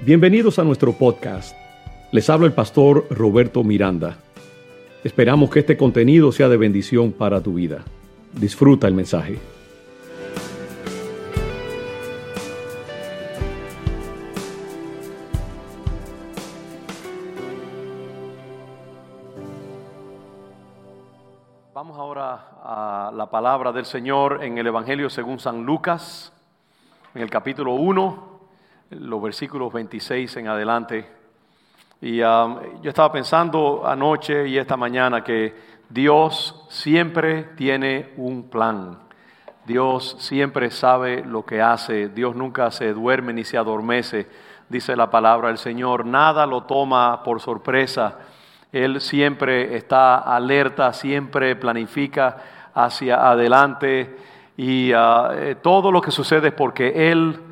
Bienvenidos a nuestro podcast. Les habla el pastor Roberto Miranda. Esperamos que este contenido sea de bendición para tu vida. Disfruta el mensaje. Vamos ahora a la palabra del Señor en el Evangelio según San Lucas, en el capítulo 1, los versículos 26 en adelante. Y um, yo estaba pensando anoche y esta mañana que Dios siempre tiene un plan. Dios siempre sabe lo que hace. Dios nunca se duerme ni se adormece, dice la palabra del Señor. Nada lo toma por sorpresa. Él siempre está alerta, siempre planifica hacia adelante y uh, eh, todo lo que sucede es porque Él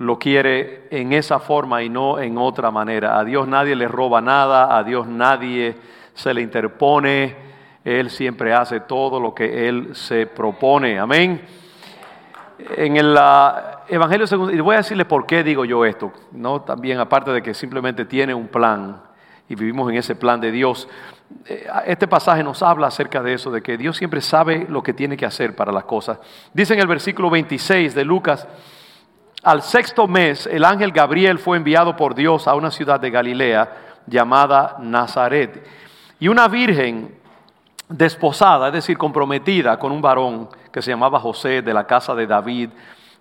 lo quiere en esa forma y no en otra manera. A Dios nadie le roba nada, a Dios nadie se le interpone, Él siempre hace todo lo que Él se propone. Amén. En el Evangelio segundo, y voy a decirle por qué digo yo esto, no también aparte de que simplemente tiene un plan y vivimos en ese plan de Dios. Eh, este pasaje nos habla acerca de eso, de que Dios siempre sabe lo que tiene que hacer para las cosas. Dice en el versículo 26 de Lucas, al sexto mes, el ángel Gabriel fue enviado por Dios a una ciudad de Galilea llamada Nazaret. Y una virgen desposada, es decir, comprometida con un varón que se llamaba José de la casa de David,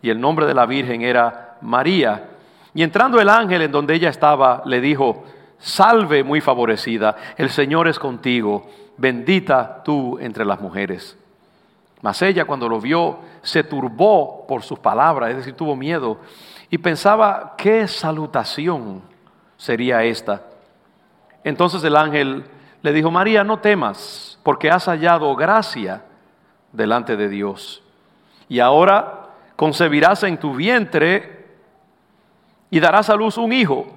y el nombre de la virgen era María. Y entrando el ángel en donde ella estaba, le dijo, salve muy favorecida, el Señor es contigo, bendita tú entre las mujeres. Mas ella cuando lo vio se turbó por sus palabras, es decir, tuvo miedo y pensaba, ¿qué salutación sería esta? Entonces el ángel le dijo, María, no temas, porque has hallado gracia delante de Dios. Y ahora concebirás en tu vientre y darás a luz un hijo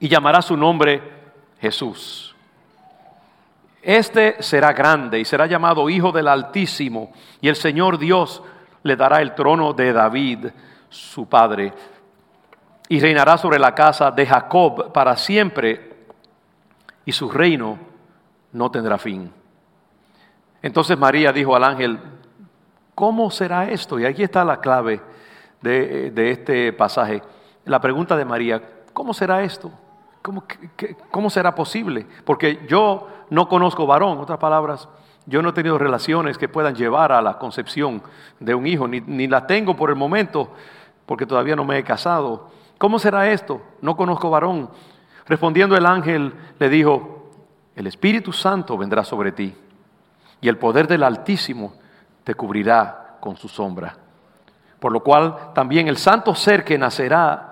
y llamarás su nombre Jesús. Este será grande y será llamado Hijo del Altísimo, y el Señor Dios le dará el trono de David, su padre, y reinará sobre la casa de Jacob para siempre, y su reino no tendrá fin. Entonces María dijo al ángel, ¿cómo será esto? Y aquí está la clave de, de este pasaje. La pregunta de María, ¿cómo será esto? ¿Cómo, será posible? Porque yo no conozco varón, otras palabras, yo no he tenido relaciones que puedan llevar a la concepción de un hijo, ni, ni la tengo por el momento, porque todavía no me he casado. ¿Cómo será esto? No conozco varón. Respondiendo el ángel le dijo, el Espíritu Santo vendrá sobre ti y el poder del Altísimo te cubrirá con su sombra. Por lo cual también el santo ser que nacerá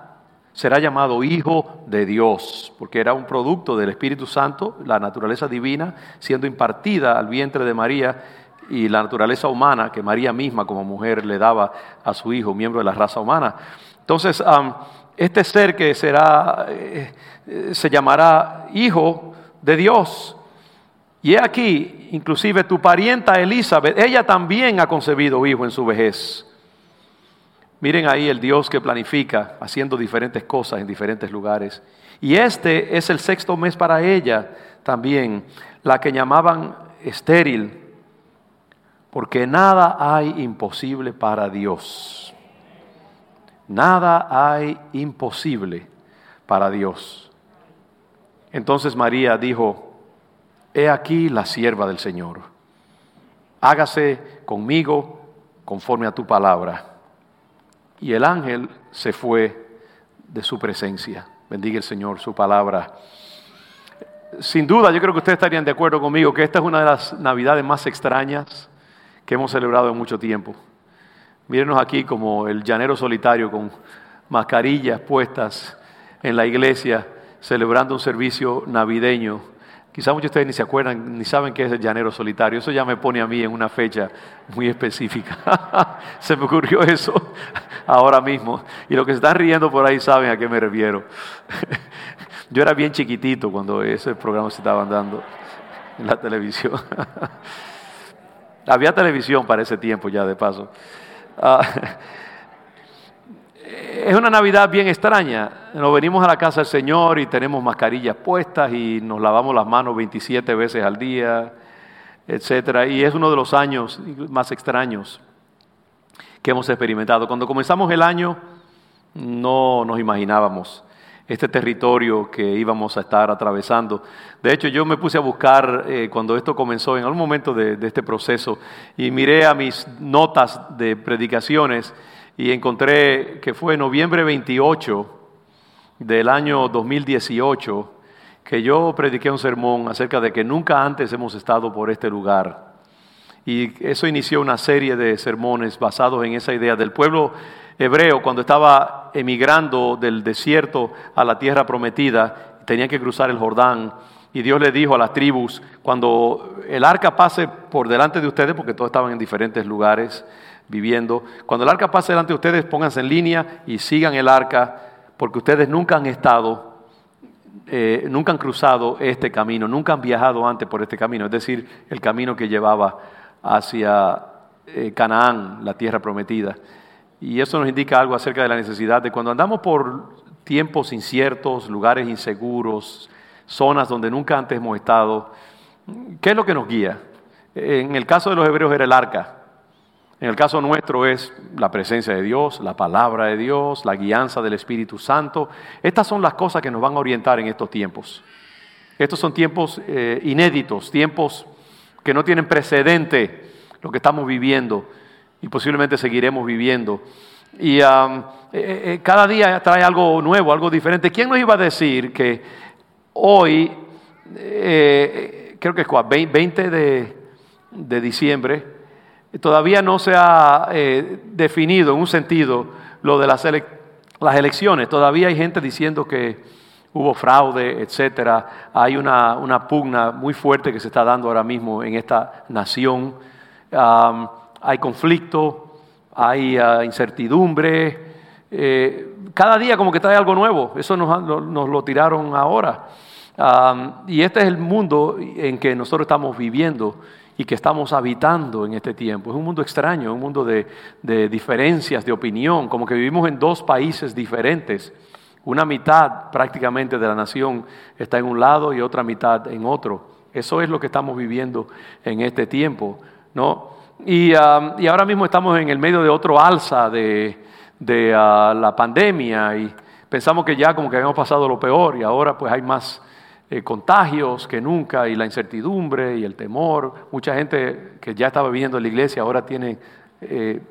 será llamado Hijo de Dios, porque era un producto del Espíritu Santo, la naturaleza divina, siendo impartida al vientre de María y la naturaleza humana que María misma como mujer le daba a su hijo, miembro de la raza humana. Entonces, este ser que será, eh, se llamará Hijo de Dios. Y he aquí, inclusive tu parienta Elizabeth, ella también ha concebido hijo en su vejez. Miren ahí el Dios que planifica haciendo diferentes cosas en diferentes lugares. Y este es el sexto mes para ella también, la que llamaban estéril, porque nada hay imposible para Dios. Nada hay imposible para Dios. Entonces María dijo, he aquí la sierva del Señor, hágase conmigo conforme a tu palabra. Y el ángel se fue de su presencia. Bendiga el Señor su palabra. Sin duda, yo creo que ustedes estarían de acuerdo conmigo que esta es una de las navidades más extrañas que hemos celebrado en mucho tiempo. Mírenos aquí como el llanero solitario con mascarillas puestas en la iglesia, celebrando un servicio navideño Quizá muchos de ustedes ni se acuerdan, ni saben qué es el llanero solitario. Eso ya me pone a mí en una fecha muy específica. se me ocurrió eso ahora mismo. Y los que se están riendo por ahí saben a qué me refiero. Yo era bien chiquitito cuando ese programa se estaba dando en la televisión. Había televisión para ese tiempo ya, de paso. Ah, es una Navidad bien extraña. Nos venimos a la casa del Señor y tenemos mascarillas puestas y nos lavamos las manos 27 veces al día, etcétera. Y es uno de los años más extraños que hemos experimentado. Cuando comenzamos el año, no nos imaginábamos este territorio que íbamos a estar atravesando. De hecho, yo me puse a buscar eh, cuando esto comenzó, en algún momento de, este proceso, y miré a mis notas de predicaciones y encontré que fue noviembre 28 del año 2018 que yo prediqué un sermón acerca de que nunca antes hemos estado por este lugar. Y eso inició una serie de sermones basados en esa idea del pueblo hebreo cuando estaba emigrando del desierto a la tierra prometida, tenía que cruzar el Jordán. Y Dios le dijo a las tribus, cuando el arca pase por delante de ustedes, porque todos estaban en diferentes lugares viviendo, cuando el arca pase delante de ustedes, pónganse en línea y sigan el arca, porque ustedes nunca han estado, eh, nunca han cruzado este camino, nunca han viajado antes por este camino, es decir, el camino que llevaba hacia eh, Canaán, la tierra prometida. Y eso nos indica algo acerca de la necesidad de cuando andamos por tiempos inciertos, lugares inseguros, zonas donde nunca antes hemos estado, ¿qué es lo que nos guía? En el caso de los hebreos era el arca. En el caso nuestro es la presencia de Dios, la palabra de Dios, la guianza del Espíritu Santo. Estas son las cosas que nos van a orientar en estos tiempos. Estos son tiempos eh, inéditos, tiempos que no tienen precedente lo que estamos viviendo y posiblemente seguiremos viviendo. Y eh, eh, cada día trae algo nuevo, algo diferente. ¿Quién nos iba a decir que hoy, creo que es 20 de, de, diciembre, todavía no se ha definido en un sentido lo de las, las elecciones? Todavía hay gente diciendo que hubo fraude, etcétera. Hay una, pugna muy fuerte que se está dando ahora mismo en esta nación. Hay conflicto, hay ah, incertidumbre. Eh, cada día como que trae algo nuevo. Eso nos, lo tiraron ahora. y este es el mundo en que nosotros estamos viviendo y que estamos habitando en este tiempo. Es un mundo extraño, un mundo de, de diferencias de opinión, como que vivimos en dos países diferentes. Una mitad prácticamente de la nación está en un lado y otra mitad en otro. Eso es lo que estamos viviendo en este tiempo, ¿no? Y, ahora mismo estamos en el medio de otro alza de, ah, la pandemia y pensamos que ya como que habíamos pasado lo peor y ahora pues hay más eh, contagios que nunca y la incertidumbre y el temor. Mucha gente que ya estaba viviendo en la iglesia ahora tiene eh,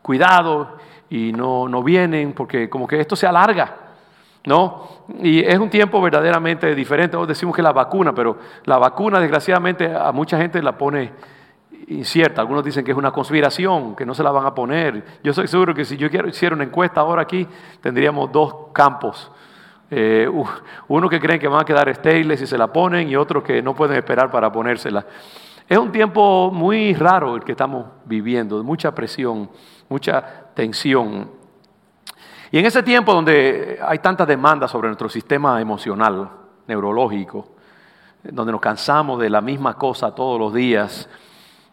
cuidado y no, no vienen porque como que esto se alarga. ¿no? Y es un tiempo verdaderamente diferente. Hoy decimos que la vacuna, pero la vacuna desgraciadamente a mucha gente la pone incierta. Algunos dicen que es una conspiración, que no se la van a poner. Yo estoy seguro que si yo hiciera una encuesta ahora aquí, tendríamos dos campos. Eh, uno que creen que van a quedar estériles si se la ponen y otro que no pueden esperar para ponérsela. Es un tiempo muy raro el que estamos viviendo, mucha presión, mucha tensión. Y en ese tiempo donde hay tanta demanda sobre nuestro sistema emocional, neurológico, donde nos cansamos de la misma cosa todos los días,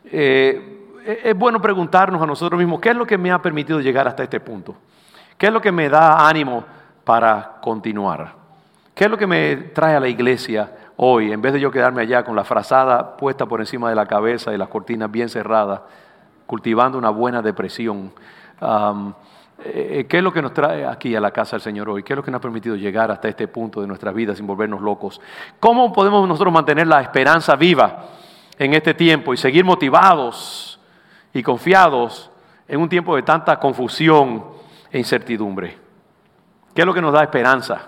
eh, es bueno preguntarnos a nosotros mismos, ¿qué es lo que me ha permitido llegar hasta este punto? ¿Qué es lo que me da ánimo para continuar? ¿Qué es lo que me trae a la iglesia hoy, en vez de yo quedarme allá con la frazada puesta por encima de la cabeza y las cortinas bien cerradas, cultivando una buena depresión? Eh, ¿Qué es lo que nos trae aquí a la casa del Señor hoy? ¿Qué es lo que nos ha permitido llegar hasta este punto de nuestras vidas sin volvernos locos? ¿Cómo podemos nosotros mantener la esperanza viva? en este tiempo y seguir motivados y confiados en un tiempo de tanta confusión e incertidumbre. ¿Qué es lo que nos da esperanza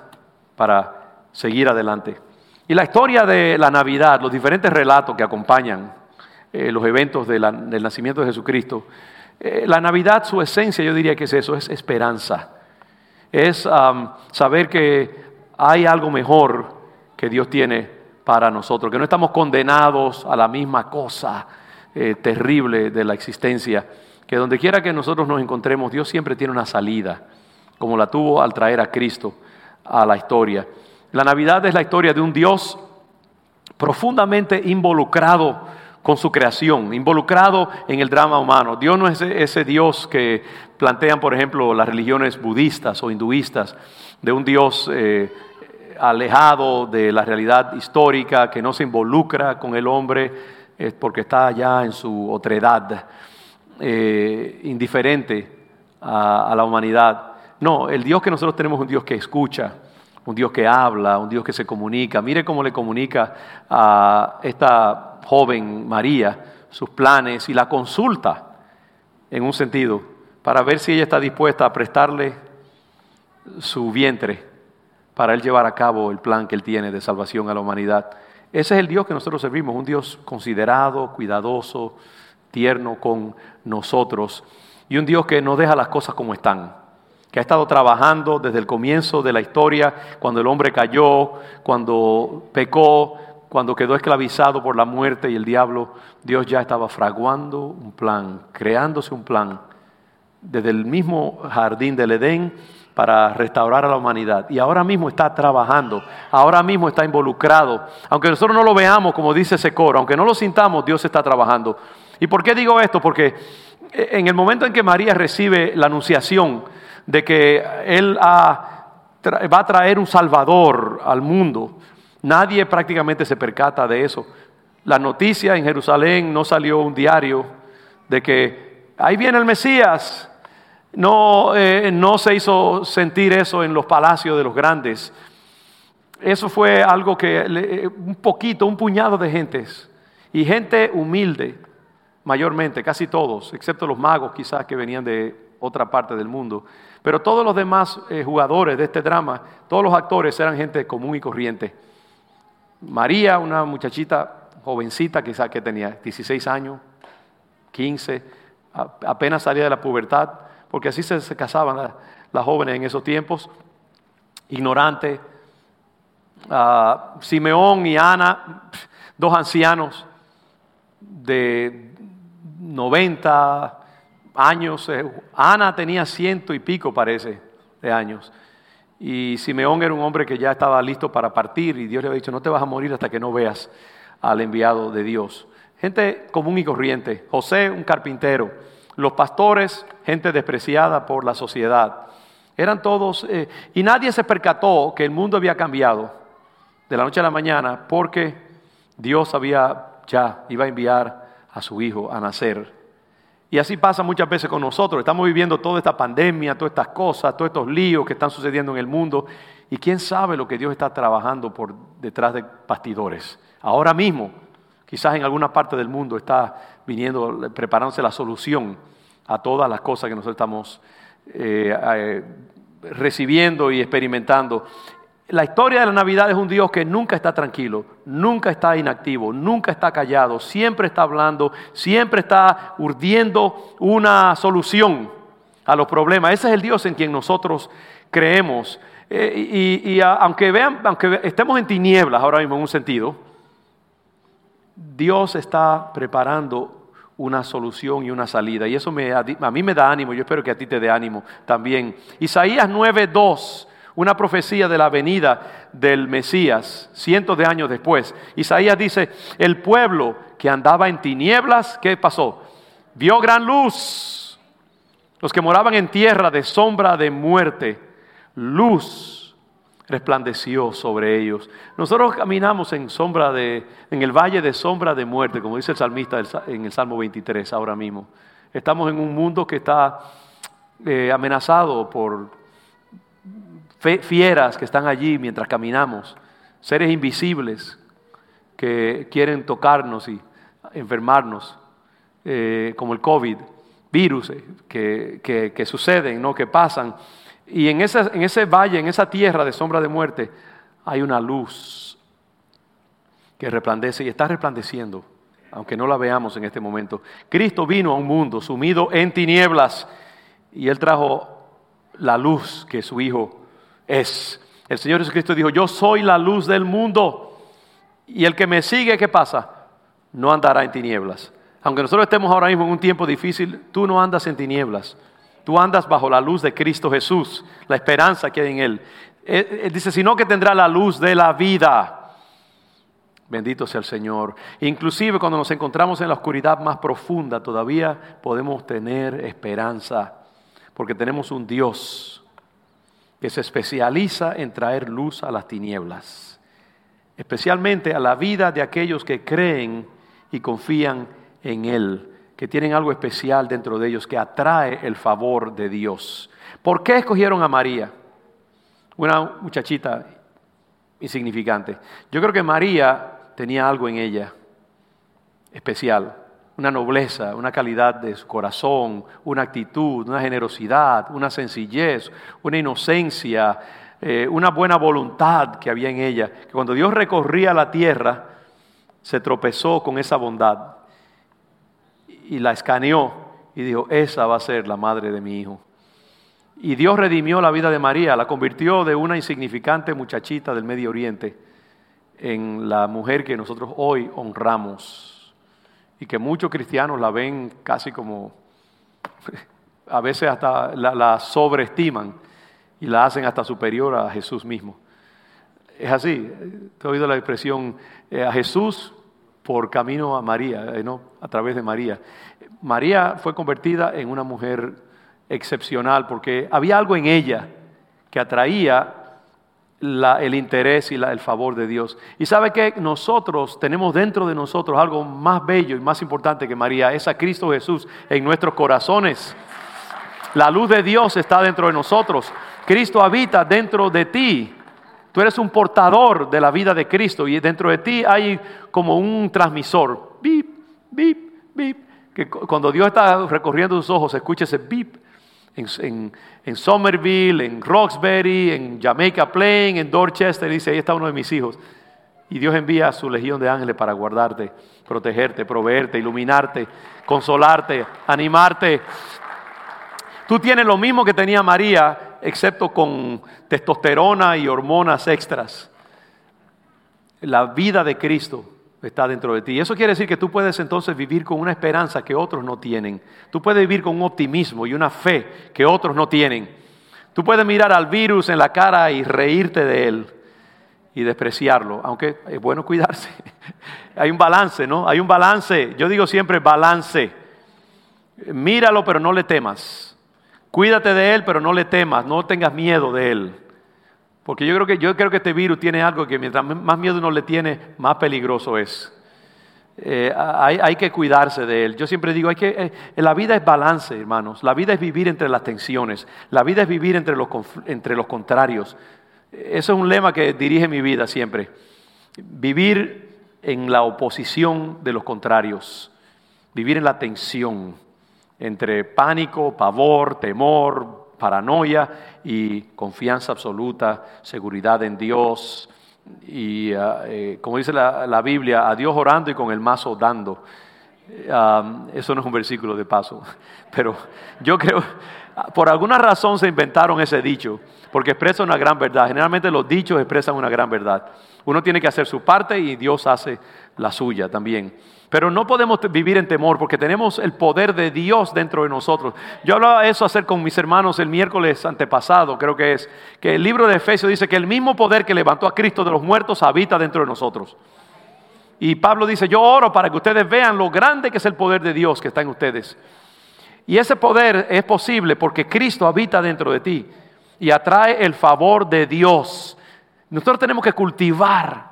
para seguir adelante? Y la historia de la Navidad, los diferentes relatos que acompañan eh, los eventos del nacimiento de Jesucristo, eh, la Navidad, su esencia, yo diría que es eso, es esperanza. Es saber que hay algo mejor que Dios tiene para nosotros, que no estamos condenados a la misma cosa eh, terrible de la existencia, que donde quiera que nosotros nos encontremos, Dios siempre tiene una salida, como la tuvo al traer a Cristo a la historia. La Navidad es la historia de un Dios profundamente involucrado con su creación, involucrado en el drama humano. Dios no es ese, Dios que plantean, por ejemplo, las religiones budistas o hinduistas, de un Dios eh, alejado de la realidad histórica, que no se involucra con el hombre porque está ya en su otredad, eh, indiferente a la humanidad. No, el Dios que nosotros tenemos es un Dios que escucha, un Dios que habla, un Dios que se comunica. Mire cómo le comunica a esta joven María sus planes y la consulta en un sentido para ver si ella está dispuesta a prestarle su vientre para él llevar a cabo el plan que él tiene de salvación a la humanidad. Ese es el Dios que nosotros servimos, un Dios considerado, cuidadoso, tierno con nosotros y un Dios que no deja las cosas como están que ha estado trabajando desde el comienzo de la historia, cuando el hombre cayó, cuando pecó, cuando quedó esclavizado por la muerte y el diablo, Dios ya estaba fraguando un plan, creándose un plan desde el mismo jardín del Edén para restaurar a la humanidad. Y ahora mismo está trabajando, ahora mismo está involucrado. Aunque nosotros no lo veamos, como dice ese aunque no lo sintamos, Dios está trabajando. ¿Y por qué digo esto? Porque en el momento en que María recibe la anunciación, de que Él va a traer un Salvador al mundo. Nadie prácticamente se percata de eso. La noticia en Jerusalén no salió un diario de que ahí viene el Mesías. No, eh, no se hizo sentir eso en los palacios de los grandes. Eso fue algo que eh, un poquito, un puñado de gentes y gente humilde, mayormente, casi todos, excepto los magos quizás que venían de otra parte del mundo, pero todos los demás eh, jugadores de este drama, todos los actores eran gente común y corriente. María, una muchachita jovencita quizás que tenía 16 años, 15, apenas salía de la pubertad, porque así se, casaban las, jóvenes en esos tiempos, ignorante. Simeón y Ana, dos ancianos de 90, años. Eh, Ana tenía ciento y pico, parece, de años. Y Simeón era un hombre que ya estaba listo para partir y Dios le había dicho, no te vas a morir hasta que no veas al enviado de Dios. Gente común y corriente. José, un carpintero. Los pastores, gente despreciada por la sociedad. Eran todos, eh, y nadie se percató que el mundo había cambiado de la noche a la mañana porque Dios había ya, iba a enviar a su hijo a nacer y así pasa muchas veces con nosotros. Estamos viviendo toda esta pandemia, todas estas cosas, todos estos líos que están sucediendo en el mundo. Y quién sabe lo que Dios está trabajando por detrás de bastidores. Ahora mismo, quizás en alguna parte del mundo está viniendo, preparándose la solución a todas las cosas que nosotros estamos eh, eh, recibiendo y experimentando la historia de la Navidad es un Dios que nunca está tranquilo, nunca está inactivo, nunca está callado, siempre está hablando, siempre está urdiendo una solución a los problemas. Ese es el Dios en quien nosotros creemos. Eh, y, aunque vean, aunque estemos en tinieblas ahora mismo en un sentido, Dios está preparando una solución y una salida. Y eso me, a mí me da ánimo, yo espero que a ti te dé ánimo también. Isaías 9:2 una profecía de la venida del Mesías cientos de años después. Isaías dice, el pueblo que andaba en tinieblas, ¿qué pasó? Vio gran luz. Los que moraban en tierra de sombra de muerte, luz resplandeció sobre ellos. Nosotros caminamos en sombra de en el valle de sombra de muerte, como dice el salmista en el Salmo 23 ahora mismo. Estamos en un mundo que está eh, amenazado por fieras que están allí mientras caminamos, seres invisibles que quieren tocarnos y enfermarnos, eh, como el COVID, virus eh, que, suceden, ¿no? que pasan. Y en en ese valle, en esa tierra de sombra de muerte, hay una luz que resplandece y está resplandeciendo, aunque no la veamos en este momento. Cristo vino a un mundo sumido en tinieblas y Él trajo la luz que su Hijo es. El Señor Jesucristo dijo, yo soy la luz del mundo. Y el que me sigue, ¿qué pasa? No andará en tinieblas. Aunque nosotros estemos ahora mismo en un tiempo difícil, tú no andas en tinieblas. Tú andas bajo la luz de Cristo Jesús, la esperanza que hay en Él. Él, dice, sino que tendrá la luz de la vida. Bendito sea el Señor. Inclusive cuando nos encontramos en la oscuridad más profunda, todavía podemos tener esperanza, porque tenemos un Dios que se especializa en traer luz a las tinieblas, especialmente a la vida de aquellos que creen y confían en Él, que tienen algo especial dentro de ellos, que atrae el favor de Dios. ¿Por qué escogieron a María? Una muchachita insignificante. Yo creo que María tenía algo en ella especial, una nobleza, una calidad de su corazón, una actitud, una generosidad, una sencillez, una inocencia, eh, una buena voluntad que había en ella, que cuando Dios recorría la tierra, se tropezó con esa bondad y la escaneó y dijo, esa va a ser la madre de mi hijo. Y Dios redimió la vida de María, la convirtió de una insignificante muchachita del Medio Oriente en la mujer que nosotros hoy honramos y que muchos cristianos la ven casi como, a veces hasta la, sobreestiman y la hacen hasta superior a Jesús mismo. Es así, te he oído la expresión eh, a Jesús por camino a María, eh, ¿no? a través de María. María fue convertida en una mujer excepcional porque había algo en ella que atraía el interés y el favor de Dios. Y sabe que nosotros tenemos dentro de nosotros algo más bello y más importante que María, es a Cristo Jesús en nuestros corazones. La luz de Dios está dentro de nosotros. Cristo habita dentro de ti. Tú eres un portador de la vida de Cristo y dentro de ti hay como un transmisor. Bip, bip, bip. Que cuando Dios está recorriendo sus ojos, escucha ese bip en, Somerville, en Roxbury, en Jamaica Plain, en Dorchester. Dice, ahí está uno de mis hijos. Y Dios envía a su legión de ángeles para guardarte, protegerte, proveerte, iluminarte, consolarte, animarte. Tú tienes lo mismo que tenía María, excepto con testosterona y hormonas extras. La vida de Cristo está dentro de ti. Y eso quiere decir que tú puedes entonces vivir con una esperanza que otros no tienen. Tú puedes vivir con un optimismo y una fe que otros no tienen. Tú puedes mirar al virus en la cara y reírte de él y despreciarlo, aunque es bueno cuidarse. Hay un balance, ¿no? Hay un balance. Yo digo siempre balance. Míralo, pero no le temas. Cuídate de él, pero no le temas. No tengas miedo de él. Porque yo creo que, yo creo que este virus tiene algo que mientras más miedo uno le tiene, más peligroso es. Eh, hay, que cuidarse de él. Yo siempre digo, hay que, eh, la vida es balance, hermanos. La vida es vivir entre las tensiones. La vida es vivir entre los, entre los contrarios. Eso es un lema que dirige mi vida siempre. Vivir en la oposición de los contrarios. Vivir en la tensión entre pánico, pavor, temor, paranoia y confianza absoluta, seguridad en Dios y, ah, eh, como dice la, Biblia, a Dios orando y con el mazo dando. eso no es un versículo de paso, pero yo creo, por alguna razón se inventaron ese dicho, porque expresa una gran verdad. Generalmente los dichos expresan una gran verdad. Uno tiene que hacer su parte y Dios hace la suya también. Pero no podemos vivir en temor porque tenemos el poder de Dios dentro de nosotros. Yo hablaba eso hacer con mis hermanos el miércoles antepasado, creo que es, que el libro de Efesios dice que el mismo poder que levantó a Cristo de los muertos habita dentro de nosotros. Y Pablo dice, yo oro para que ustedes vean lo grande que es el poder de Dios que está en ustedes. Y ese poder es posible porque Cristo habita dentro de ti y atrae el favor de Dios. Nosotros tenemos que cultivar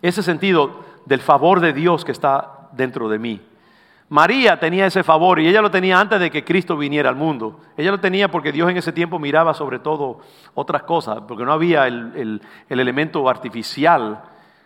ese sentido del favor de Dios que está dentro de mí. María tenía ese favor y ella lo tenía antes de que Cristo viniera al mundo. Ella lo tenía porque Dios en ese tiempo miraba sobre todo otras cosas, porque no había el, elemento artificial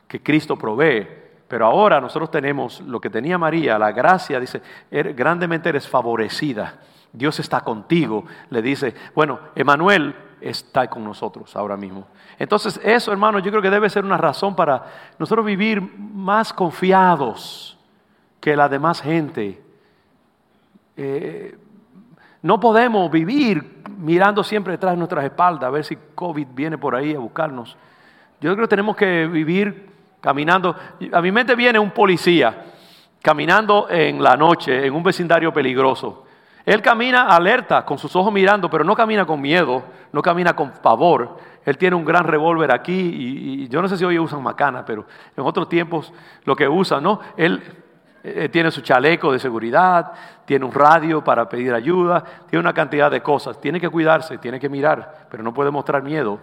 que Cristo provee. Pero ahora nosotros tenemos lo que tenía María, la gracia, dice, er, grandemente eres favorecida. Dios está contigo. Le dice, bueno, Emanuel está con nosotros ahora mismo. Entonces eso, hermano, yo creo que debe ser una razón para nosotros vivir más confiados que la demás gente. Eh, no podemos vivir mirando siempre detrás de nuestras espaldas a ver si COVID viene por ahí a buscarnos. Yo creo que tenemos que vivir caminando. A mi mente viene un policía caminando en la noche en un vecindario peligroso Él camina alerta, con sus ojos mirando, pero no camina con miedo, no camina con pavor. Él tiene un gran revólver aquí y, yo no sé si hoy usan macana, pero en otros tiempos lo que usan, ¿no? Él eh, tiene su chaleco de seguridad, tiene un radio para pedir ayuda, tiene una cantidad de cosas. Tiene que cuidarse, tiene que mirar, pero no puede mostrar miedo.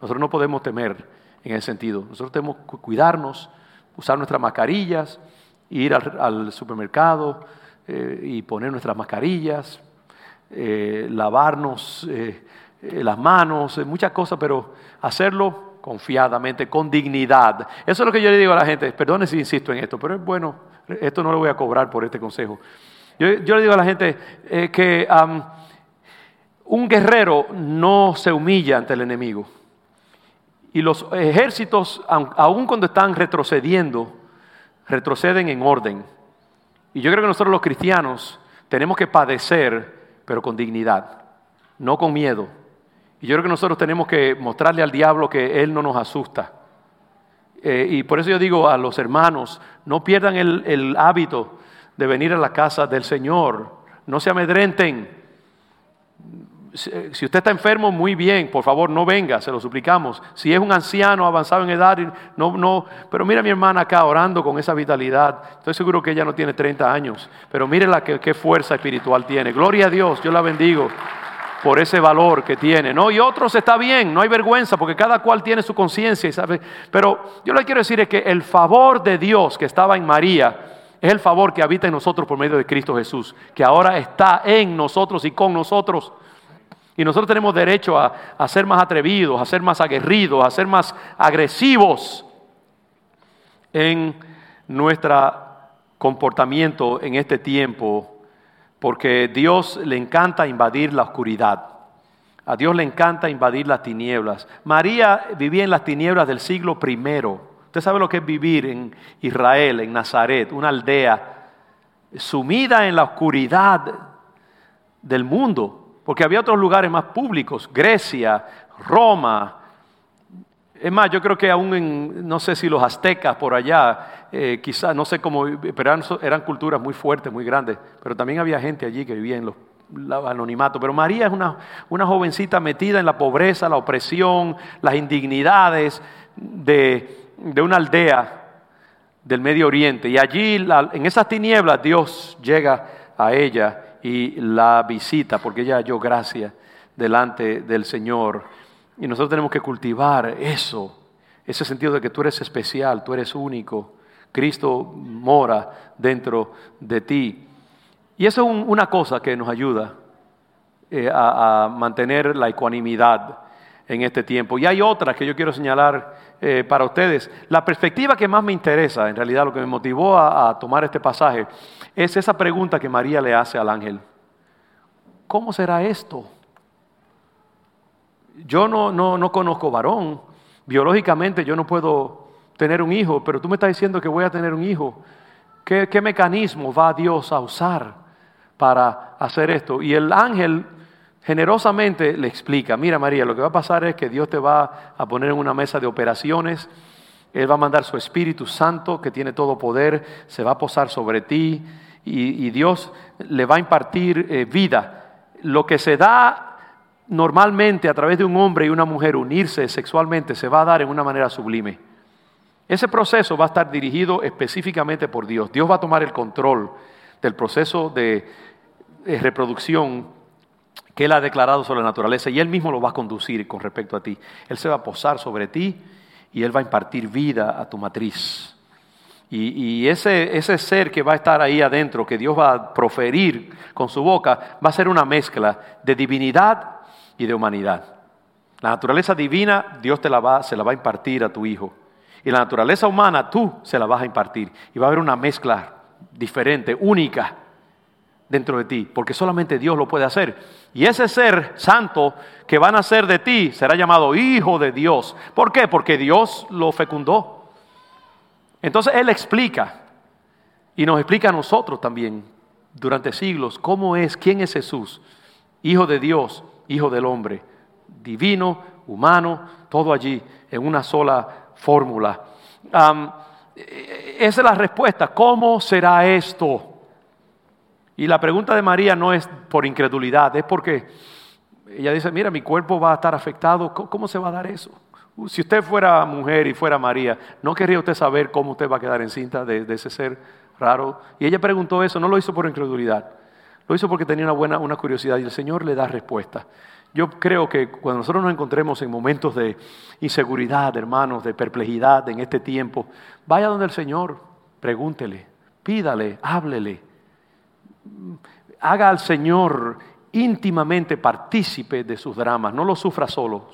Nosotros no podemos temer en ese sentido. Nosotros tenemos que cuidarnos, usar nuestras mascarillas, ir al, supermercado eh, y poner nuestras mascarillas, eh, lavarnos las manos, muchas cosas, pero hacerlo confiadamente, con dignidad. Eso es lo que yo le digo a la gente. Perdone si insisto en esto, pero es bueno esto no lo voy a cobrar por este consejo. Yo, le digo a la gente eh, que un guerrero no se humilla ante el enemigo. Y los ejércitos, aun cuando están retrocediendo, retroceden en orden. Y yo creo que nosotros los cristianos tenemos que padecer, pero con dignidad, no con miedo. Y yo creo que nosotros tenemos que mostrarle al diablo que él no nos asusta. Eh, y por eso yo digo a los hermanos, no pierdan el, hábito de venir a la casa del Señor, no se amedrenten. Si usted está enfermo, muy bien, por favor no venga, se lo suplicamos. Si es un anciano avanzado en edad, no, no, pero mira a mi hermana acá orando con esa vitalidad. Estoy seguro que ella no tiene 30 años, pero mire la qué fuerza espiritual tiene. Gloria a Dios, yo la bendigo por ese valor que tiene, ¿no? Y otros está bien, no hay vergüenza, porque cada cual tiene su conciencia. Pero yo lo que quiero decir es que el favor de Dios que estaba en María es el favor que habita en nosotros por medio de Cristo Jesús, que ahora está en nosotros y con nosotros. Y nosotros tenemos derecho a, a ser más atrevidos, a ser más aguerridos, a ser más agresivos en nuestro comportamiento en este tiempo porque Dios le encanta invadir la oscuridad. A Dios le encanta invadir las tinieblas. María vivía en las tinieblas del siglo primero. Usted sabe lo que es vivir en Israel, en Nazaret, una aldea sumida en la oscuridad del mundo, porque había otros lugares más públicos, Grecia, Roma, es más, yo creo que aún en, no sé si los aztecas por allá, eh, quizás, no sé cómo, pero eran, culturas muy fuertes, muy grandes, pero también había gente allí que vivía en los, anonimatos. Pero María es una, jovencita metida en la pobreza, la opresión, las indignidades de, de una aldea del Medio Oriente. Y allí, en esas tinieblas, Dios llega a ella y la visita, porque ella halló gracia delante del Señor. Y nosotros tenemos que cultivar eso, ese sentido de que tú eres especial, tú eres único, Cristo mora dentro de ti. Y eso es una cosa que nos ayuda eh, a, mantener la ecuanimidad en este tiempo. Y hay otras que yo quiero señalar eh, para ustedes. La perspectiva que más me interesa, en realidad lo que me motivó a tomar este pasaje, es esa pregunta que María le hace al ángel. ¿Cómo será esto? yo no, no, no conozco varón, biológicamente yo no puedo tener un hijo, pero tú me estás diciendo que voy a tener un hijo. ¿Qué, qué mecanismo va Dios a usar para hacer esto? Y el ángel generosamente le explica, mira María, lo que va a pasar es que Dios te va a poner en una mesa de operaciones, Él va a mandar su Espíritu Santo, que tiene todo poder, se va a posar sobre ti y, Dios le va a impartir eh, vida. Lo que se da normalmente a través de un hombre y una mujer unirse sexualmente se va a dar en una manera sublime. Ese proceso va a estar dirigido específicamente por Dios. Dios va a tomar el control del proceso de, reproducción que Él ha declarado sobre la naturaleza y Él mismo lo va a conducir con respecto a ti. Él se va a posar sobre ti y Él va a impartir vida a tu matriz. Y, ese, ser que va a estar ahí adentro, que Dios va a proferir con su boca, va a ser una mezcla de divinidad y de humanidad. La naturaleza divina Dios te la se la va a impartir a tu hijo. Y la naturaleza humana tú se la vas a impartir. Y va a haber una mezcla diferente, única dentro de ti, porque solamente Dios lo puede hacer. Y ese ser santo que van a ser de ti será llamado Hijo de Dios. ¿Por qué? Porque Dios lo fecundó. Entonces Él explica, y nos explica a nosotros también durante siglos, cómo es, quién es Jesús, Hijo de Dios, Hijo del Hombre, divino, humano, todo allí en una sola fórmula. esa es la respuesta. ¿Cómo será esto? Y la pregunta de María no es por incredulidad, es porque ella dice, mira, mi cuerpo va a estar afectado, ¿cómo se va a dar eso? Si usted fuera mujer y fuera María, ¿no querría usted saber cómo usted va a quedar encinta de, de ese ser raro? Y ella preguntó eso, no lo hizo por incredulidad, lo hizo porque tenía una buena una curiosidad y el Señor le da respuesta. Yo creo que cuando nosotros nos encontremos en momentos de inseguridad, hermanos, de perplejidad en este tiempo, vaya donde el Señor, pregúntele, pídale, háblele, haga al Señor íntimamente partícipe de sus dramas, no lo sufra solo.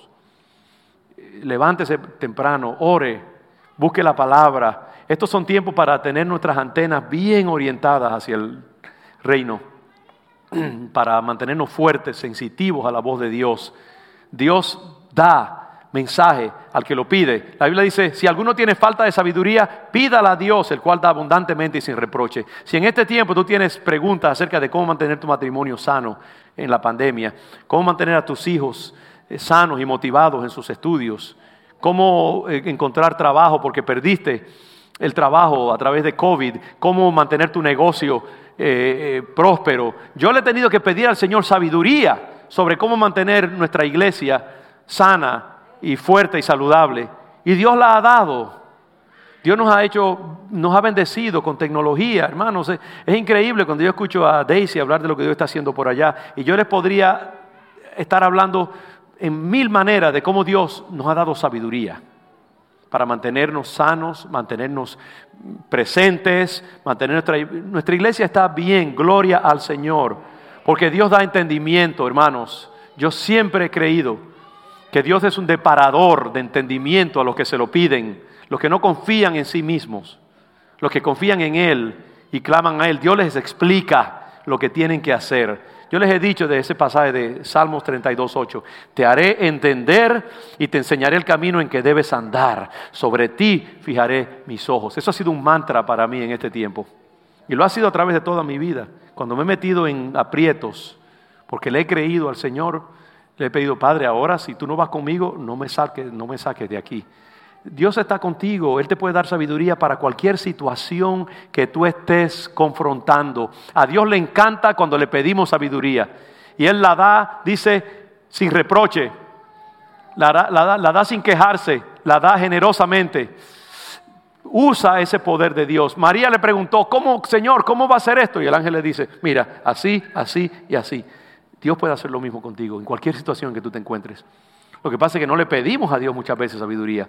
Levántese temprano, ore, busque la palabra. Estos son tiempos para tener nuestras antenas bien orientadas hacia el reino, para mantenernos fuertes, sensitivos a la voz de Dios. Dios da mensaje al que lo pide. La Biblia dice, si alguno tiene falta de sabiduría, pídala a Dios, el cual da abundantemente y sin reproche. Si en este tiempo tú tienes preguntas acerca de cómo mantener tu matrimonio sano en la pandemia, cómo mantener a tus hijos eh, sanos y motivados en sus estudios, cómo eh, encontrar trabajo porque perdiste el trabajo a través de COVID, cómo mantener tu negocio eh, próspero. Yo le he tenido que pedir al Señor sabiduría sobre cómo mantener nuestra iglesia sana y fuerte y saludable. Y Dios la ha dado. Dios nos ha hecho, nos ha bendecido con tecnología, hermanos. Es, increíble cuando yo escucho a Daisy hablar de lo que Dios está haciendo por allá. Y yo les podría estar hablando en mil maneras de cómo Dios nos ha dado sabiduría para mantenernos sanos, mantenernos presentes, mantener nuestra, nuestra iglesia está bien, gloria al Señor, porque Dios da entendimiento, hermanos. Yo siempre he creído que Dios es un deparador de entendimiento a los que se lo piden, los que no confían en sí mismos, los que confían en Él y claman a Él. Dios les explica lo que tienen que hacer. Yo les he dicho de ese pasaje de Salmos 32.8, te haré entender y te enseñaré el camino en que debes andar. Sobre ti fijaré mis ojos. Eso ha sido un mantra para mí en este tiempo. Y lo ha sido a través de toda mi vida. Cuando me he metido en aprietos, porque le he creído al Señor, le he pedido, Padre, ahora si tú no vas conmigo, no me saques, no me saques de aquí. Dios está contigo, Él te puede dar sabiduría para cualquier situación que tú estés confrontando. A Dios le encanta cuando le pedimos sabiduría. Y Él la da, dice, sin reproche. La la la da sin quejarse, la da generosamente. Usa ese poder de Dios. María le preguntó, ¿cómo, Señor, cómo va a ser esto? Y el ángel le dice, mira, así, así y así. Dios puede hacer lo mismo contigo en cualquier situación en que tú te encuentres. Lo que pasa es que no le pedimos a Dios muchas veces sabiduría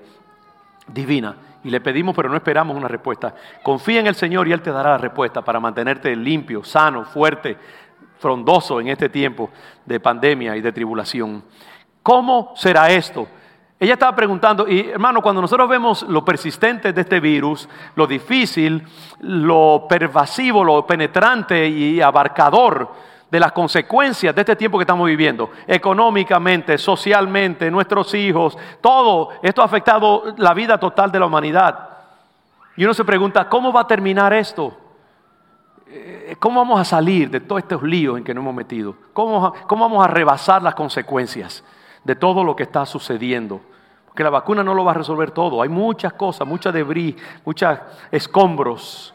divina y le pedimos pero no esperamos una respuesta. Confía en el Señor y Él te dará la respuesta para mantenerte limpio, sano, fuerte, frondoso en este tiempo de pandemia y de tribulación. ¿Cómo será esto? Ella estaba preguntando, y hermano, cuando nosotros vemos lo persistente de este virus, lo difícil, lo pervasivo, lo penetrante y abarcador, de las consecuencias de este tiempo que estamos viviendo, económicamente, socialmente, nuestros hijos, todo esto ha afectado la vida total de la humanidad. Y uno se pregunta, ¿cómo va a terminar esto? Eh, ¿Cómo vamos a salir de todos estos líos en que nos hemos metido? ¿Cómo, ¿Cómo vamos a rebasar las consecuencias de todo lo que está sucediendo? Porque la vacuna no lo va a resolver todo. Hay muchas cosas, mucha debris, muchos escombros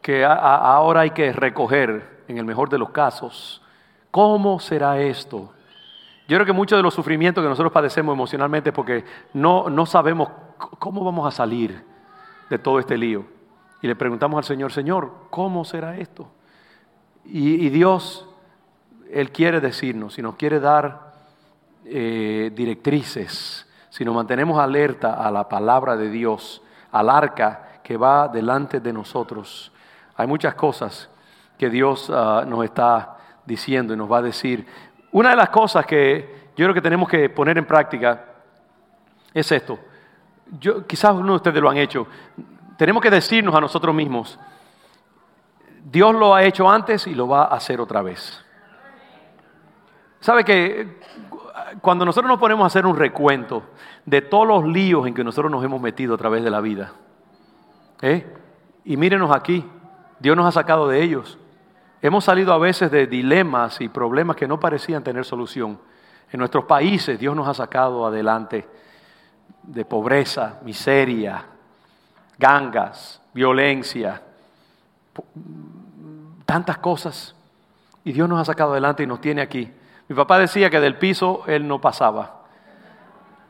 que ahora hay que recoger en el mejor de los casos. ¿Cómo será esto? Yo creo que mucho de los sufrimientos que nosotros padecemos emocionalmente es porque no, no sabemos cómo vamos a salir de todo este lío. Y le preguntamos al Señor, Señor, ¿cómo será esto? Y, Dios, Él quiere decirnos, si nos quiere dar eh, directrices, si nos mantenemos alerta a la palabra de Dios, al arca que va delante de nosotros, hay muchas cosas que Dios ah, nos está diciendo y nos va a decir. Una de las cosas que yo creo que tenemos que poner en práctica es esto. Yo, quizás uno de ustedes lo han hecho. Tenemos que decirnos a nosotros mismos, Dios lo ha hecho antes y lo va a hacer otra vez. ¿Sabe que cuando nosotros nos ponemos a hacer un recuento de todos los líos en que nosotros nos hemos metido a través de la vida, ¿eh? y mírenos aquí, Dios nos ha sacado de ellos. Hemos salido a veces de dilemas y problemas que no parecían tener solución. En nuestros países Dios nos ha sacado adelante de pobreza, miseria, gangas, violencia, tantas cosas. Y Dios nos ha sacado adelante y nos tiene aquí. Mi papá decía que del piso él no pasaba.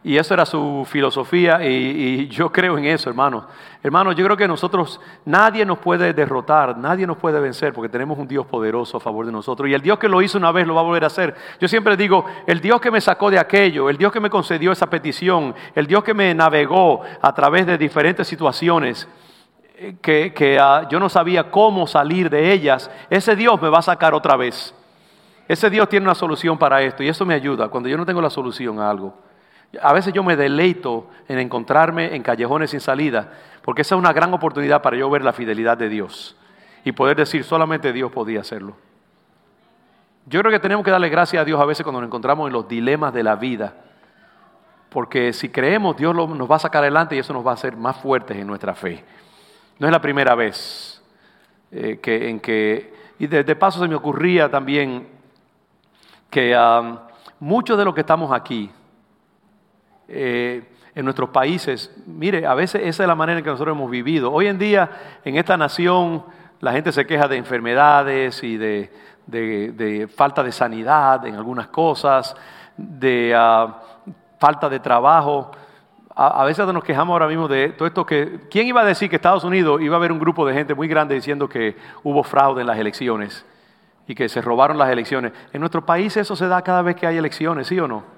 Y eso era su filosofía y, yo creo en eso, hermano. Hermano, yo creo que nosotros, nadie nos puede derrotar, nadie nos puede vencer porque tenemos un Dios poderoso a favor de nosotros. Y el Dios que lo hizo una vez lo va a volver a hacer. Yo siempre digo, el Dios que me sacó de aquello, el Dios que me concedió esa petición, el Dios que me navegó a través de diferentes situaciones eh, que, ah, yo no sabía cómo salir de ellas, ese Dios me va a sacar otra vez. Ese Dios tiene una solución para esto y eso me ayuda cuando yo no tengo la solución a algo. A veces yo me deleito en encontrarme en callejones sin salida, porque esa es una gran oportunidad para yo ver la fidelidad de Dios y poder decir solamente Dios podía hacerlo. Yo creo que tenemos que darle gracias a Dios a veces cuando nos encontramos en los dilemas de la vida, porque si creemos Dios nos va a sacar adelante y eso nos va a hacer más fuertes en nuestra fe. No es la primera vez eh, que, en que, y de, paso se me ocurría también que um, muchos de los que estamos aquí, eh, en nuestros países. Mire, a veces esa es la manera en que nosotros hemos vivido. Hoy en día, en esta nación, la gente se queja de enfermedades y de, falta de sanidad en algunas cosas, de ah, falta de trabajo. A, veces nos quejamos ahora mismo de todo esto que... ¿Quién iba a decir que Estados Unidos iba a haber un grupo de gente muy grande diciendo que hubo fraude en las elecciones y que se robaron las elecciones? En nuestro país eso se da cada vez que hay elecciones, ¿sí o no?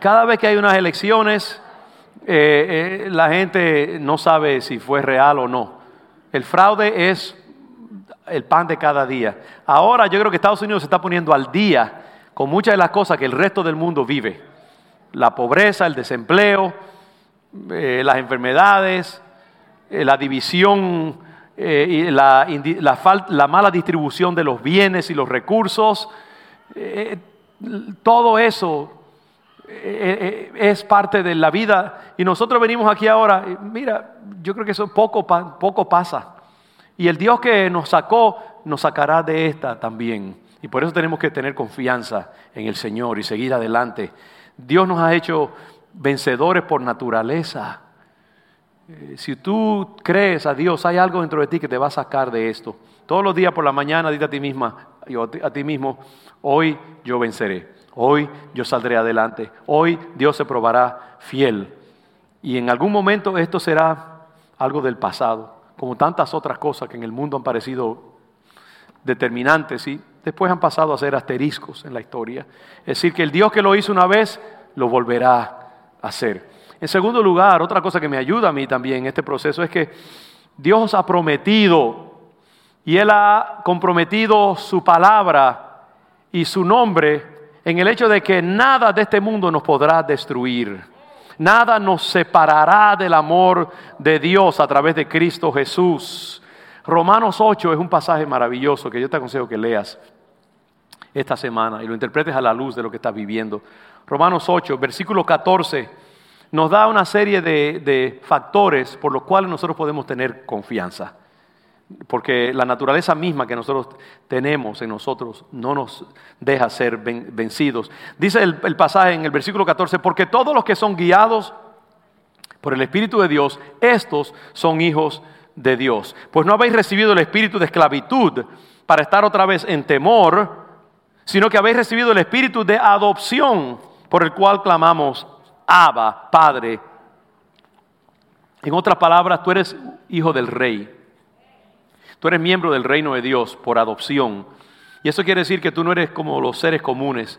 Cada vez que hay unas elecciones, eh, eh, la gente no sabe si fue real o no. El fraude es el pan de cada día. Ahora yo creo que Estados Unidos se está poniendo al día con muchas de las cosas que el resto del mundo vive. La pobreza, el desempleo, eh, las enfermedades, la división, y la, la, mala distribución de los bienes y los recursos. todo eso es parte de la vida. Y nosotros venimos aquí ahora, mira, yo creo que eso poco, poco pasa. Y el Dios que nos sacó, nos sacará de esta también. Y por eso tenemos que tener confianza en el Señor y seguir adelante. Dios nos ha hecho vencedores por naturaleza. Eh, si tú crees a Dios, hay algo dentro de ti que te va a sacar de esto. Todos los días por la mañana, dite a ti misma, a ti mismo, hoy yo venceré. Hoy yo saldré adelante. Hoy Dios se probará fiel. Y en algún momento esto será algo del pasado, como tantas otras cosas que en el mundo han parecido determinantes y después han pasado a ser asteriscos en la historia. Es decir, que el Dios que lo hizo una vez lo volverá a hacer. En segundo lugar, otra cosa que me ayuda a mí también en este proceso es que Dios ha prometido y Él ha comprometido su palabra y su nombre en el hecho de que nada de este mundo nos podrá destruir. Nada nos separará del amor de Dios a través de Cristo Jesús. Romanos 8 es un pasaje maravilloso que yo te aconsejo que leas esta semana y lo interpretes a la luz de lo que estás viviendo. Romanos 8, versículo 14, nos da una serie de, de factores por los cuales nosotros podemos tener confianza porque la naturaleza misma que nosotros tenemos en nosotros no nos deja ser vencidos. Dice el, pasaje en el versículo 14, porque todos los que son guiados por el Espíritu de Dios, estos son hijos de Dios. Pues no habéis recibido el espíritu de esclavitud para estar otra vez en temor, sino que habéis recibido el espíritu de adopción por el cual clamamos, Abba, Padre. En otras palabras, tú eres hijo del rey. Tú eres miembro del reino de Dios por adopción. Y eso quiere decir que tú no eres como los seres comunes.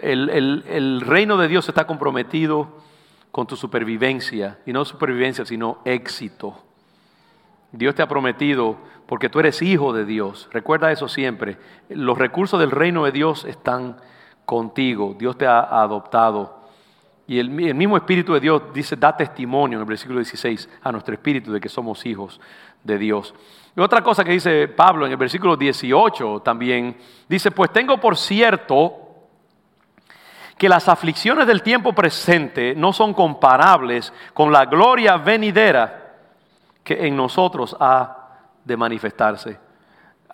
El, reino de Dios está comprometido con tu supervivencia. Y no supervivencia, sino éxito. Dios te ha prometido, porque tú eres hijo de Dios. Recuerda eso siempre. Los recursos del reino de Dios están contigo. Dios te ha adoptado. Y el, el, mismo Espíritu de Dios dice, da testimonio en el versículo 16 a nuestro Espíritu de que somos hijos de Dios. Otra cosa que dice Pablo en el versículo 18 también, dice, pues tengo por cierto que las aflicciones del tiempo presente no son comparables con la gloria venidera que en nosotros ha de manifestarse.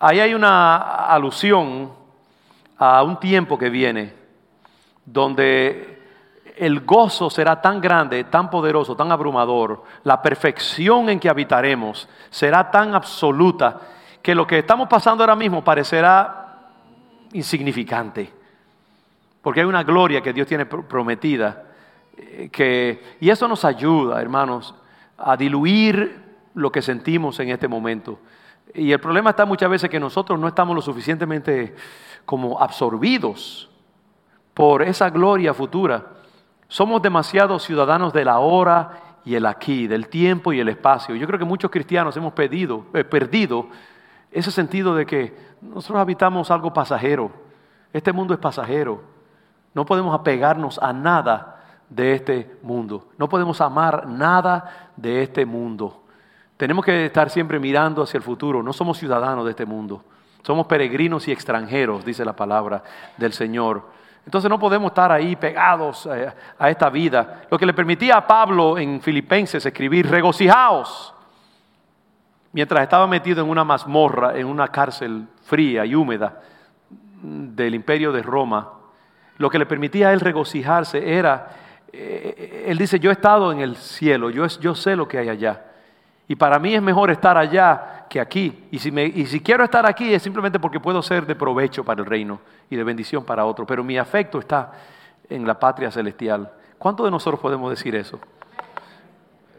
Ahí hay una alusión a un tiempo que viene donde el gozo será tan grande, tan poderoso, tan abrumador, la perfección en que habitaremos será tan absoluta que lo que estamos pasando ahora mismo parecerá insignificante, porque hay una gloria que Dios tiene prometida, eh, que, y eso nos ayuda, hermanos, a diluir lo que sentimos en este momento. Y el problema está muchas veces que nosotros no estamos lo suficientemente como absorbidos por esa gloria futura. Somos demasiados ciudadanos de la hora y el aquí, del tiempo y el espacio. Yo creo que muchos cristianos hemos perdido, eh, perdido ese sentido de que nosotros habitamos algo pasajero. Este mundo es pasajero. No podemos apegarnos a nada de este mundo. No podemos amar nada de este mundo. Tenemos que estar siempre mirando hacia el futuro. No somos ciudadanos de este mundo. Somos peregrinos y extranjeros, dice la palabra del Señor. Entonces no podemos estar ahí pegados eh, a esta vida. Lo que le permitía a Pablo en Filipenses escribir, regocijaos, mientras estaba metido en una mazmorra, en una cárcel fría y húmeda del imperio de Roma, lo que le permitía a él regocijarse era, eh, él dice, yo he estado en el cielo, yo, yo sé lo que hay allá. Y para mí es mejor estar allá que aquí. Y si, me, y si quiero estar aquí es simplemente porque puedo ser de provecho para el reino y de bendición para otro. Pero mi afecto está en la patria celestial. ¿Cuántos de nosotros podemos decir eso?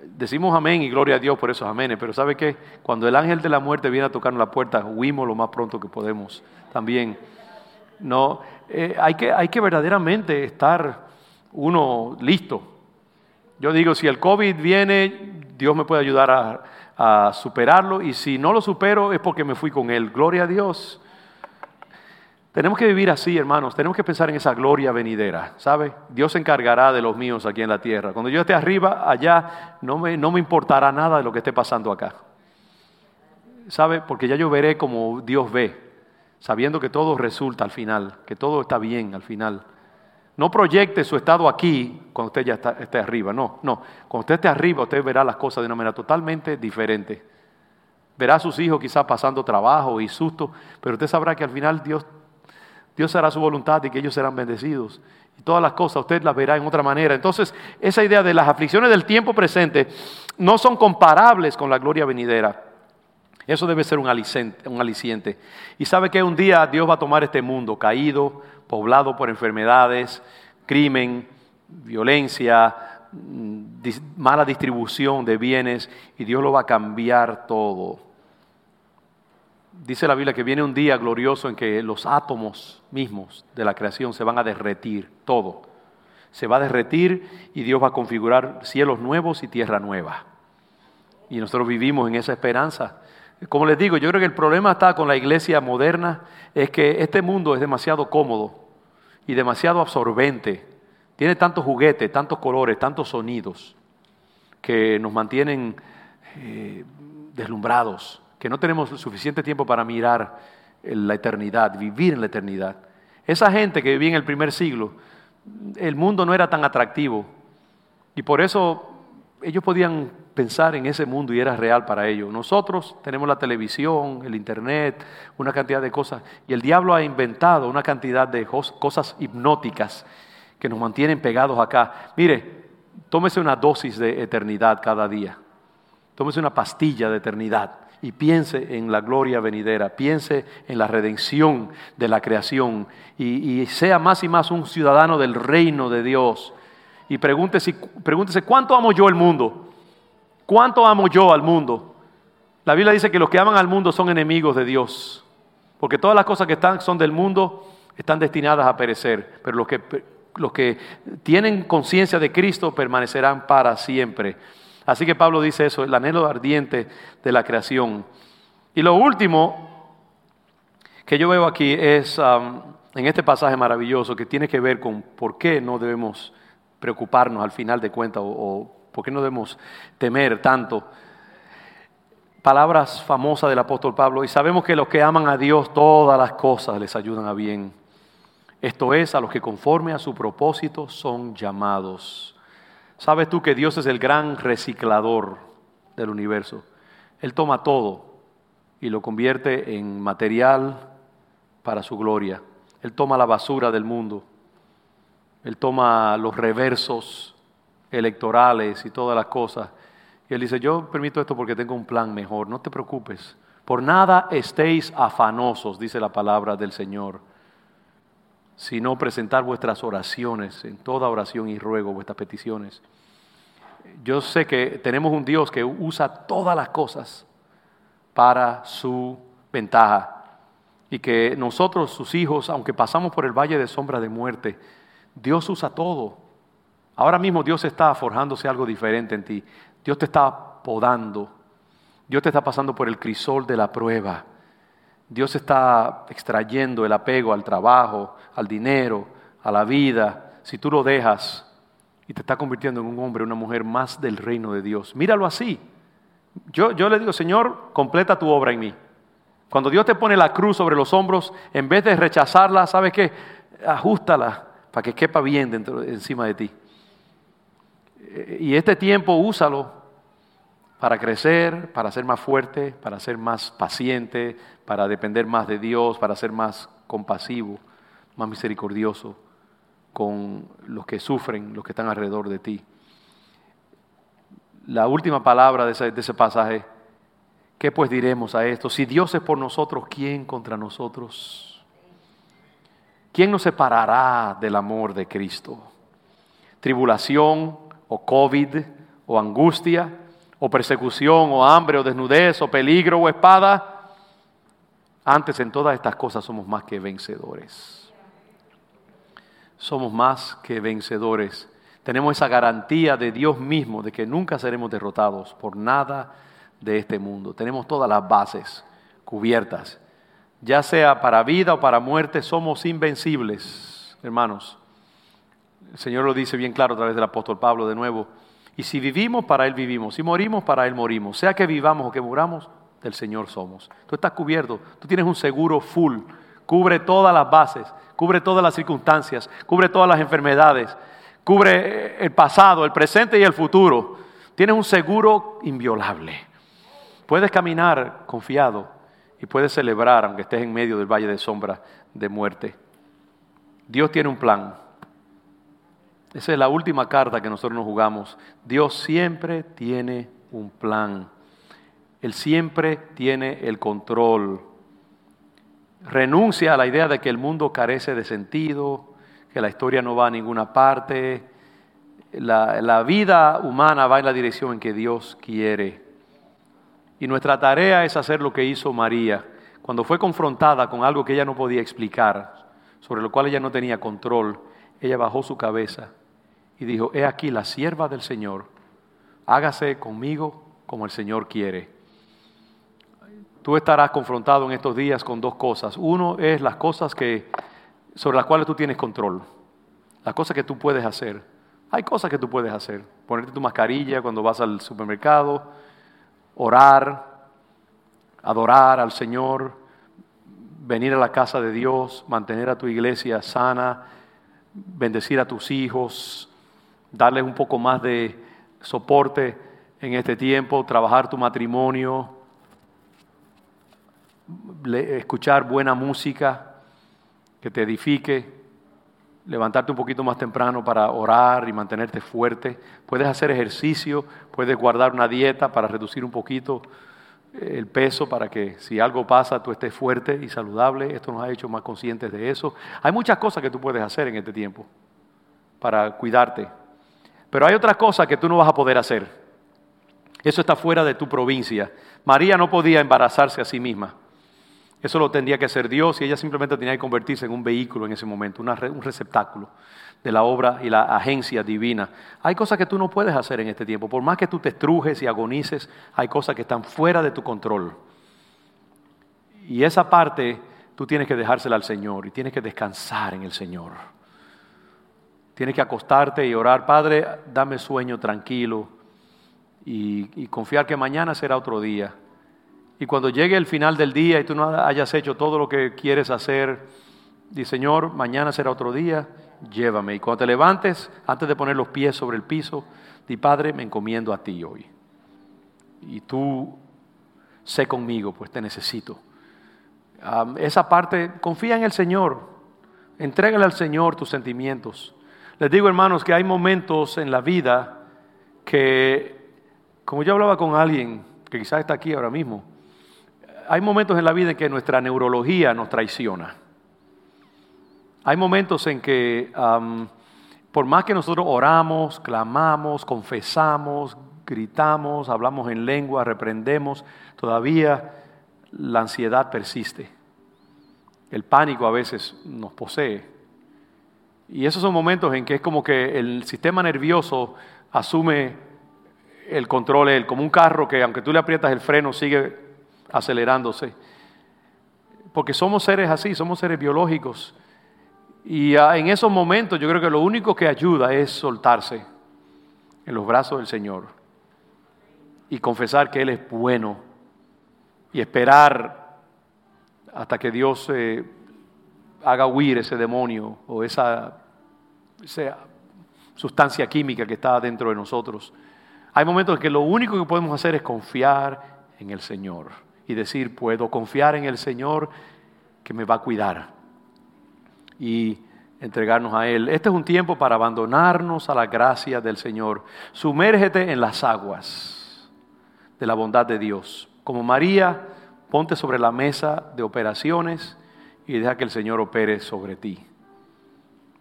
Decimos amén y gloria a Dios por esos amenes, pero ¿sabe qué? Cuando el ángel de la muerte viene a tocarnos la puerta, huimos lo más pronto que podemos también. No, eh, hay, que, hay que verdaderamente estar uno listo. Yo digo, si el COVID viene, Dios me puede ayudar a, superarlo y si no lo supero es porque me fui con Él. Gloria a Dios. Tenemos que vivir así, hermanos. Tenemos que pensar en esa gloria venidera, ¿sabe? Dios se encargará de los míos aquí en la tierra. Cuando yo esté arriba, allá, no me, no me importará nada de lo que esté pasando acá. ¿Sabe? Porque ya yo veré como Dios ve, sabiendo que todo resulta al final, que todo está bien al final. No proyecte su estado aquí cuando usted ya está, esté arriba. No, no. Cuando usted esté arriba, usted verá las cosas de una manera totalmente diferente. Verá a sus hijos quizás pasando trabajo y susto, pero usted sabrá que al final Dios, Dios hará su voluntad y que ellos serán bendecidos. Y todas las cosas usted las verá en otra manera. Entonces, esa idea de las aflicciones del tiempo presente no son comparables con la gloria venidera. Eso debe ser un aliciente, un aliciente. Y sabe que un día Dios va a tomar este mundo caído, poblado por enfermedades, crimen, violencia, mm, mala distribución de bienes, y Dios lo va a cambiar todo. Dice la Biblia que viene un día glorioso en que los átomos mismos de la creación se van a derretir, todo. Se va a derretir y Dios va a configurar cielos nuevos y tierra nueva. Y nosotros vivimos en esa esperanza. Como les digo, yo creo que el problema está con la iglesia moderna, es que este mundo es demasiado cómodo y demasiado absorbente. Tiene tantos juguetes, tantos colores, tantos sonidos, que nos mantienen eh, deslumbrados, que no tenemos suficiente tiempo para mirar la eternidad, vivir en la eternidad. Esa gente que vivía en el primer siglo, el mundo no era tan atractivo y por eso ellos podían pensar en ese mundo y era real para ellos. Nosotros tenemos la televisión, el internet, una cantidad de cosas, y el diablo ha inventado una cantidad de cosas hipnóticas que nos mantienen pegados acá. Mire, tómese una dosis de eternidad cada día, tómese una pastilla de eternidad y piense en la gloria venidera, piense en la redención de la creación y, sea más y más un ciudadano del reino de Dios. Y pregúntese, pregúntese, ¿cuánto amo yo el mundo? ¿Cuánto amo yo al mundo? La Biblia dice que los que aman al mundo son enemigos de Dios, porque todas las cosas que están, son del mundo están destinadas a perecer, pero los que, los que tienen conciencia de Cristo permanecerán para siempre. Así que Pablo dice eso, el anhelo ardiente de la creación. Y lo último que yo veo aquí es um, en este pasaje maravilloso que tiene que ver con por qué no debemos preocuparnos al final de cuentas o ¿Por qué no debemos temer tanto? Palabras famosas del apóstol Pablo. Y sabemos que los que aman a Dios, todas las cosas les ayudan a bien. Esto es, a los que conforme a su propósito son llamados. ¿Sabes tú que Dios es el gran reciclador del universo? Él toma todo y lo convierte en material para su gloria. Él toma la basura del mundo. Él toma los reversos electorales y todas las cosas. Y él dice, yo permito esto porque tengo un plan mejor, no te preocupes, Por nada estéis afanosos, dice la palabra del Señor, sino presentar vuestras oraciones, en toda oración y ruego vuestras peticiones. Yo sé que tenemos un Dios que usa todas las cosas para su ventaja y que nosotros, sus hijos, aunque pasamos por el valle de sombra de muerte, Dios usa todo. Ahora mismo Dios está forjándose algo diferente en ti. Dios te está podando. Dios te está pasando por el crisol de la prueba. Dios está extrayendo el apego al trabajo, al dinero, a la vida. Si tú lo dejas y te está convirtiendo en un hombre, una mujer más del reino de Dios. Míralo así. Yo, yo le digo, Señor, completa tu obra en mí. Cuando Dios te pone la cruz sobre los hombros, en vez de rechazarla, ¿sabes qué? Ajustala para que quepa bien dentro, encima de ti. Y este tiempo úsalo para crecer, para ser más fuerte, para ser más paciente, para depender más de Dios, para ser más compasivo, más misericordioso con los que sufren, los que están alrededor de ti. La última palabra de ese, pasaje ¿Qué pues diremos a esto? Si Dios es por nosotros, ¿quién contra nosotros? ¿Quién nos separará del amor de Cristo? ¿Tribulación o COVID o angustia o persecución o hambre o desnudez o peligro o espada? Antes en todas estas cosas somos más que vencedores. Somos más que vencedores. Tenemos esa garantía de Dios mismo de que nunca seremos derrotados por nada de este mundo. Tenemos todas las bases cubiertas. Ya sea para vida o para muerte, somos invencibles, hermanos. El Señor lo dice bien claro a través del apóstol Pablo de nuevo. Y si vivimos, para Él vivimos. Si morimos, para Él morimos. Sea que vivamos o que muramos, del Señor somos. Tú estás cubierto. Tú tienes un seguro full. Cubre todas las bases. Cubre todas las circunstancias. Cubre todas las enfermedades. Cubre el pasado, el presente y el futuro. Tienes un seguro inviolable. Puedes caminar confiado y puedes celebrar aunque estés en medio del valle de sombra de muerte. Dios tiene un plan. Esa es la última carta que nosotros nos jugamos. Dios siempre tiene un plan. Él siempre tiene el control. Renuncia a la idea de que el mundo carece de sentido, que la historia no va a ninguna parte. La, la vida humana va en la dirección en que Dios quiere. Y nuestra tarea es hacer lo que hizo María cuando fue confrontada con algo que ella no podía explicar, sobre lo cual ella no tenía control. Ella bajó su cabeza y dijo, he aquí la sierva del Señor, hágase conmigo como el Señor quiere. Tú estarás confrontado en estos días con dos cosas. Uno es las cosas que, sobre las cuales tú tienes control, las cosas que tú puedes hacer. Hay cosas que tú puedes hacer. Ponerte tu mascarilla cuando vas al supermercado, orar, adorar al Señor, venir a la casa de Dios, mantener a tu iglesia sana, bendecir a tus hijos, darles un poco más de soporte en este tiempo, trabajar tu matrimonio, escuchar buena música que te edifique, levantarte un poquito más temprano para orar y mantenerte fuerte. Puedes hacer ejercicio, puedes guardar una dieta para reducir un poquito eh, el peso para que si algo pasa tú estés fuerte y saludable. Esto nos ha hecho más conscientes de eso. Hay muchas cosas que tú puedes hacer en este tiempo para cuidarte. Pero hay otras cosas que tú no vas a poder hacer. Eso está fuera de tu provincia. María no podía embarazarse a sí misma. Eso lo tendría que hacer Dios y ella simplemente tenía que convertirse en un vehículo en ese momento, un receptáculo de la obra y la agencia divina. Hay cosas que tú no puedes hacer en este tiempo. Por más que tú te estrujes y agonices, hay cosas que están fuera de tu control. Y esa parte tú tienes que dejársela al Señor y tienes que descansar en el Señor. Tienes que acostarte y orar, Padre, dame sueño tranquilo y, confiar que mañana será otro día y cuando llegue el final del día y tú no hayas hecho todo lo que quieres hacer, di Señor, mañana será otro día, llévame. Y cuando te levantes, antes de poner los pies sobre el piso, di Padre, me encomiendo a ti hoy. Y tú sé conmigo, pues te necesito. esa parte, confía en el Señor, entrégale al Señor tus sentimientos. Les digo, hermanos, que hay momentos en la vida que, como yo hablaba con alguien que quizás está aquí ahora mismo, hay momentos en la vida en que nuestra neurología nos traiciona. Hay momentos en que por más que nosotros oramos, clamamos, confesamos, gritamos, hablamos en lengua, reprendemos, todavía la ansiedad persiste. El pánico a veces nos posee. Y esos son momentos en que es como que el sistema nervioso asume el control, como un carro que aunque tú le aprietas el freno sigue acelerándose. Porque somos seres así, somos seres biológicos. Y en esos momentos yo creo que lo único que ayuda es soltarse en los brazos del Señor y confesar que Él es bueno y esperar hasta que Dios eh, haga huir ese demonio o esa, sustancia química que está dentro de nosotros. Hay momentos en que lo único que podemos hacer es confiar en el Señor y decir, puedo confiar en el Señor que me va a cuidar y entregarnos a Él. Este es un tiempo para abandonarnos a la gracia del Señor. Sumérgete en las aguas de la bondad de Dios. Como María, ponte sobre la mesa de operaciones y deja que el Señor opere sobre ti.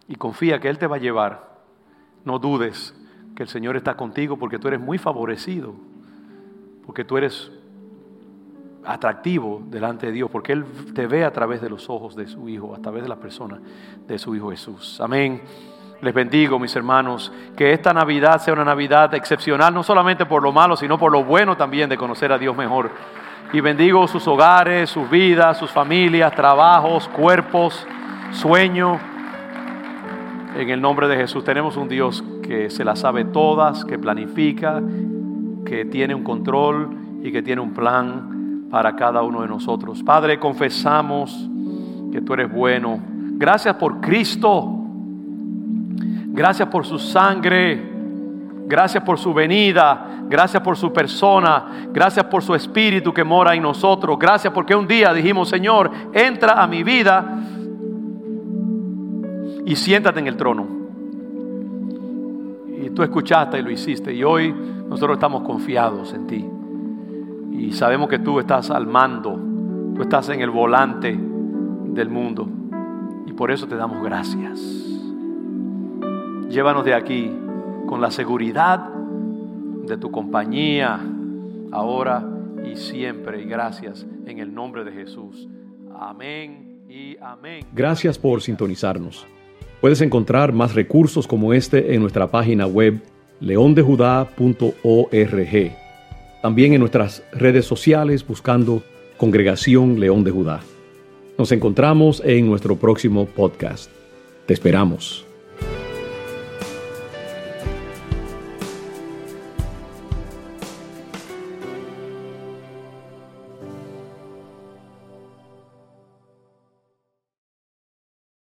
Y confía que Él te va a llevar. No dudes que el Señor está contigo porque tú eres muy favorecido, porque tú eres atractivo delante de Dios, porque Él te ve a través de los ojos de su Hijo, a través de la persona de su Hijo Jesús. Amén. Les bendigo, mis hermanos, que esta Navidad sea una Navidad excepcional, no solamente por lo malo, sino por lo bueno también de conocer a Dios mejor. Y bendigo sus hogares, sus vidas, sus familias, trabajos, cuerpos, sueños. En el nombre de Jesús tenemos un Dios que se las sabe todas, que planifica, que tiene un control y que tiene un plan para cada uno de nosotros. Padre, confesamos que tú eres bueno. Gracias por Cristo. Gracias por su sangre. Gracias por su venida. Gracias por su persona. Gracias por su espíritu que mora en nosotros. Gracias porque un día dijimos, Señor, entra a mi vida y siéntate en el trono. Y tú escuchaste y lo hiciste. Y hoy nosotros estamos confiados en ti. Y sabemos que tú estás al mando, tú estás en el volante del mundo. Y por eso te damos gracias. Llévanos de aquí con la seguridad de tu compañía, ahora y siempre. Y gracias en el nombre de Jesús. Amén y amén. Gracias por sintonizarnos. Puedes encontrar más recursos como este en nuestra página web leondejudá.org también en nuestras redes sociales buscando Congregación León de Judá. Nos encontramos en nuestro próximo podcast. Te esperamos.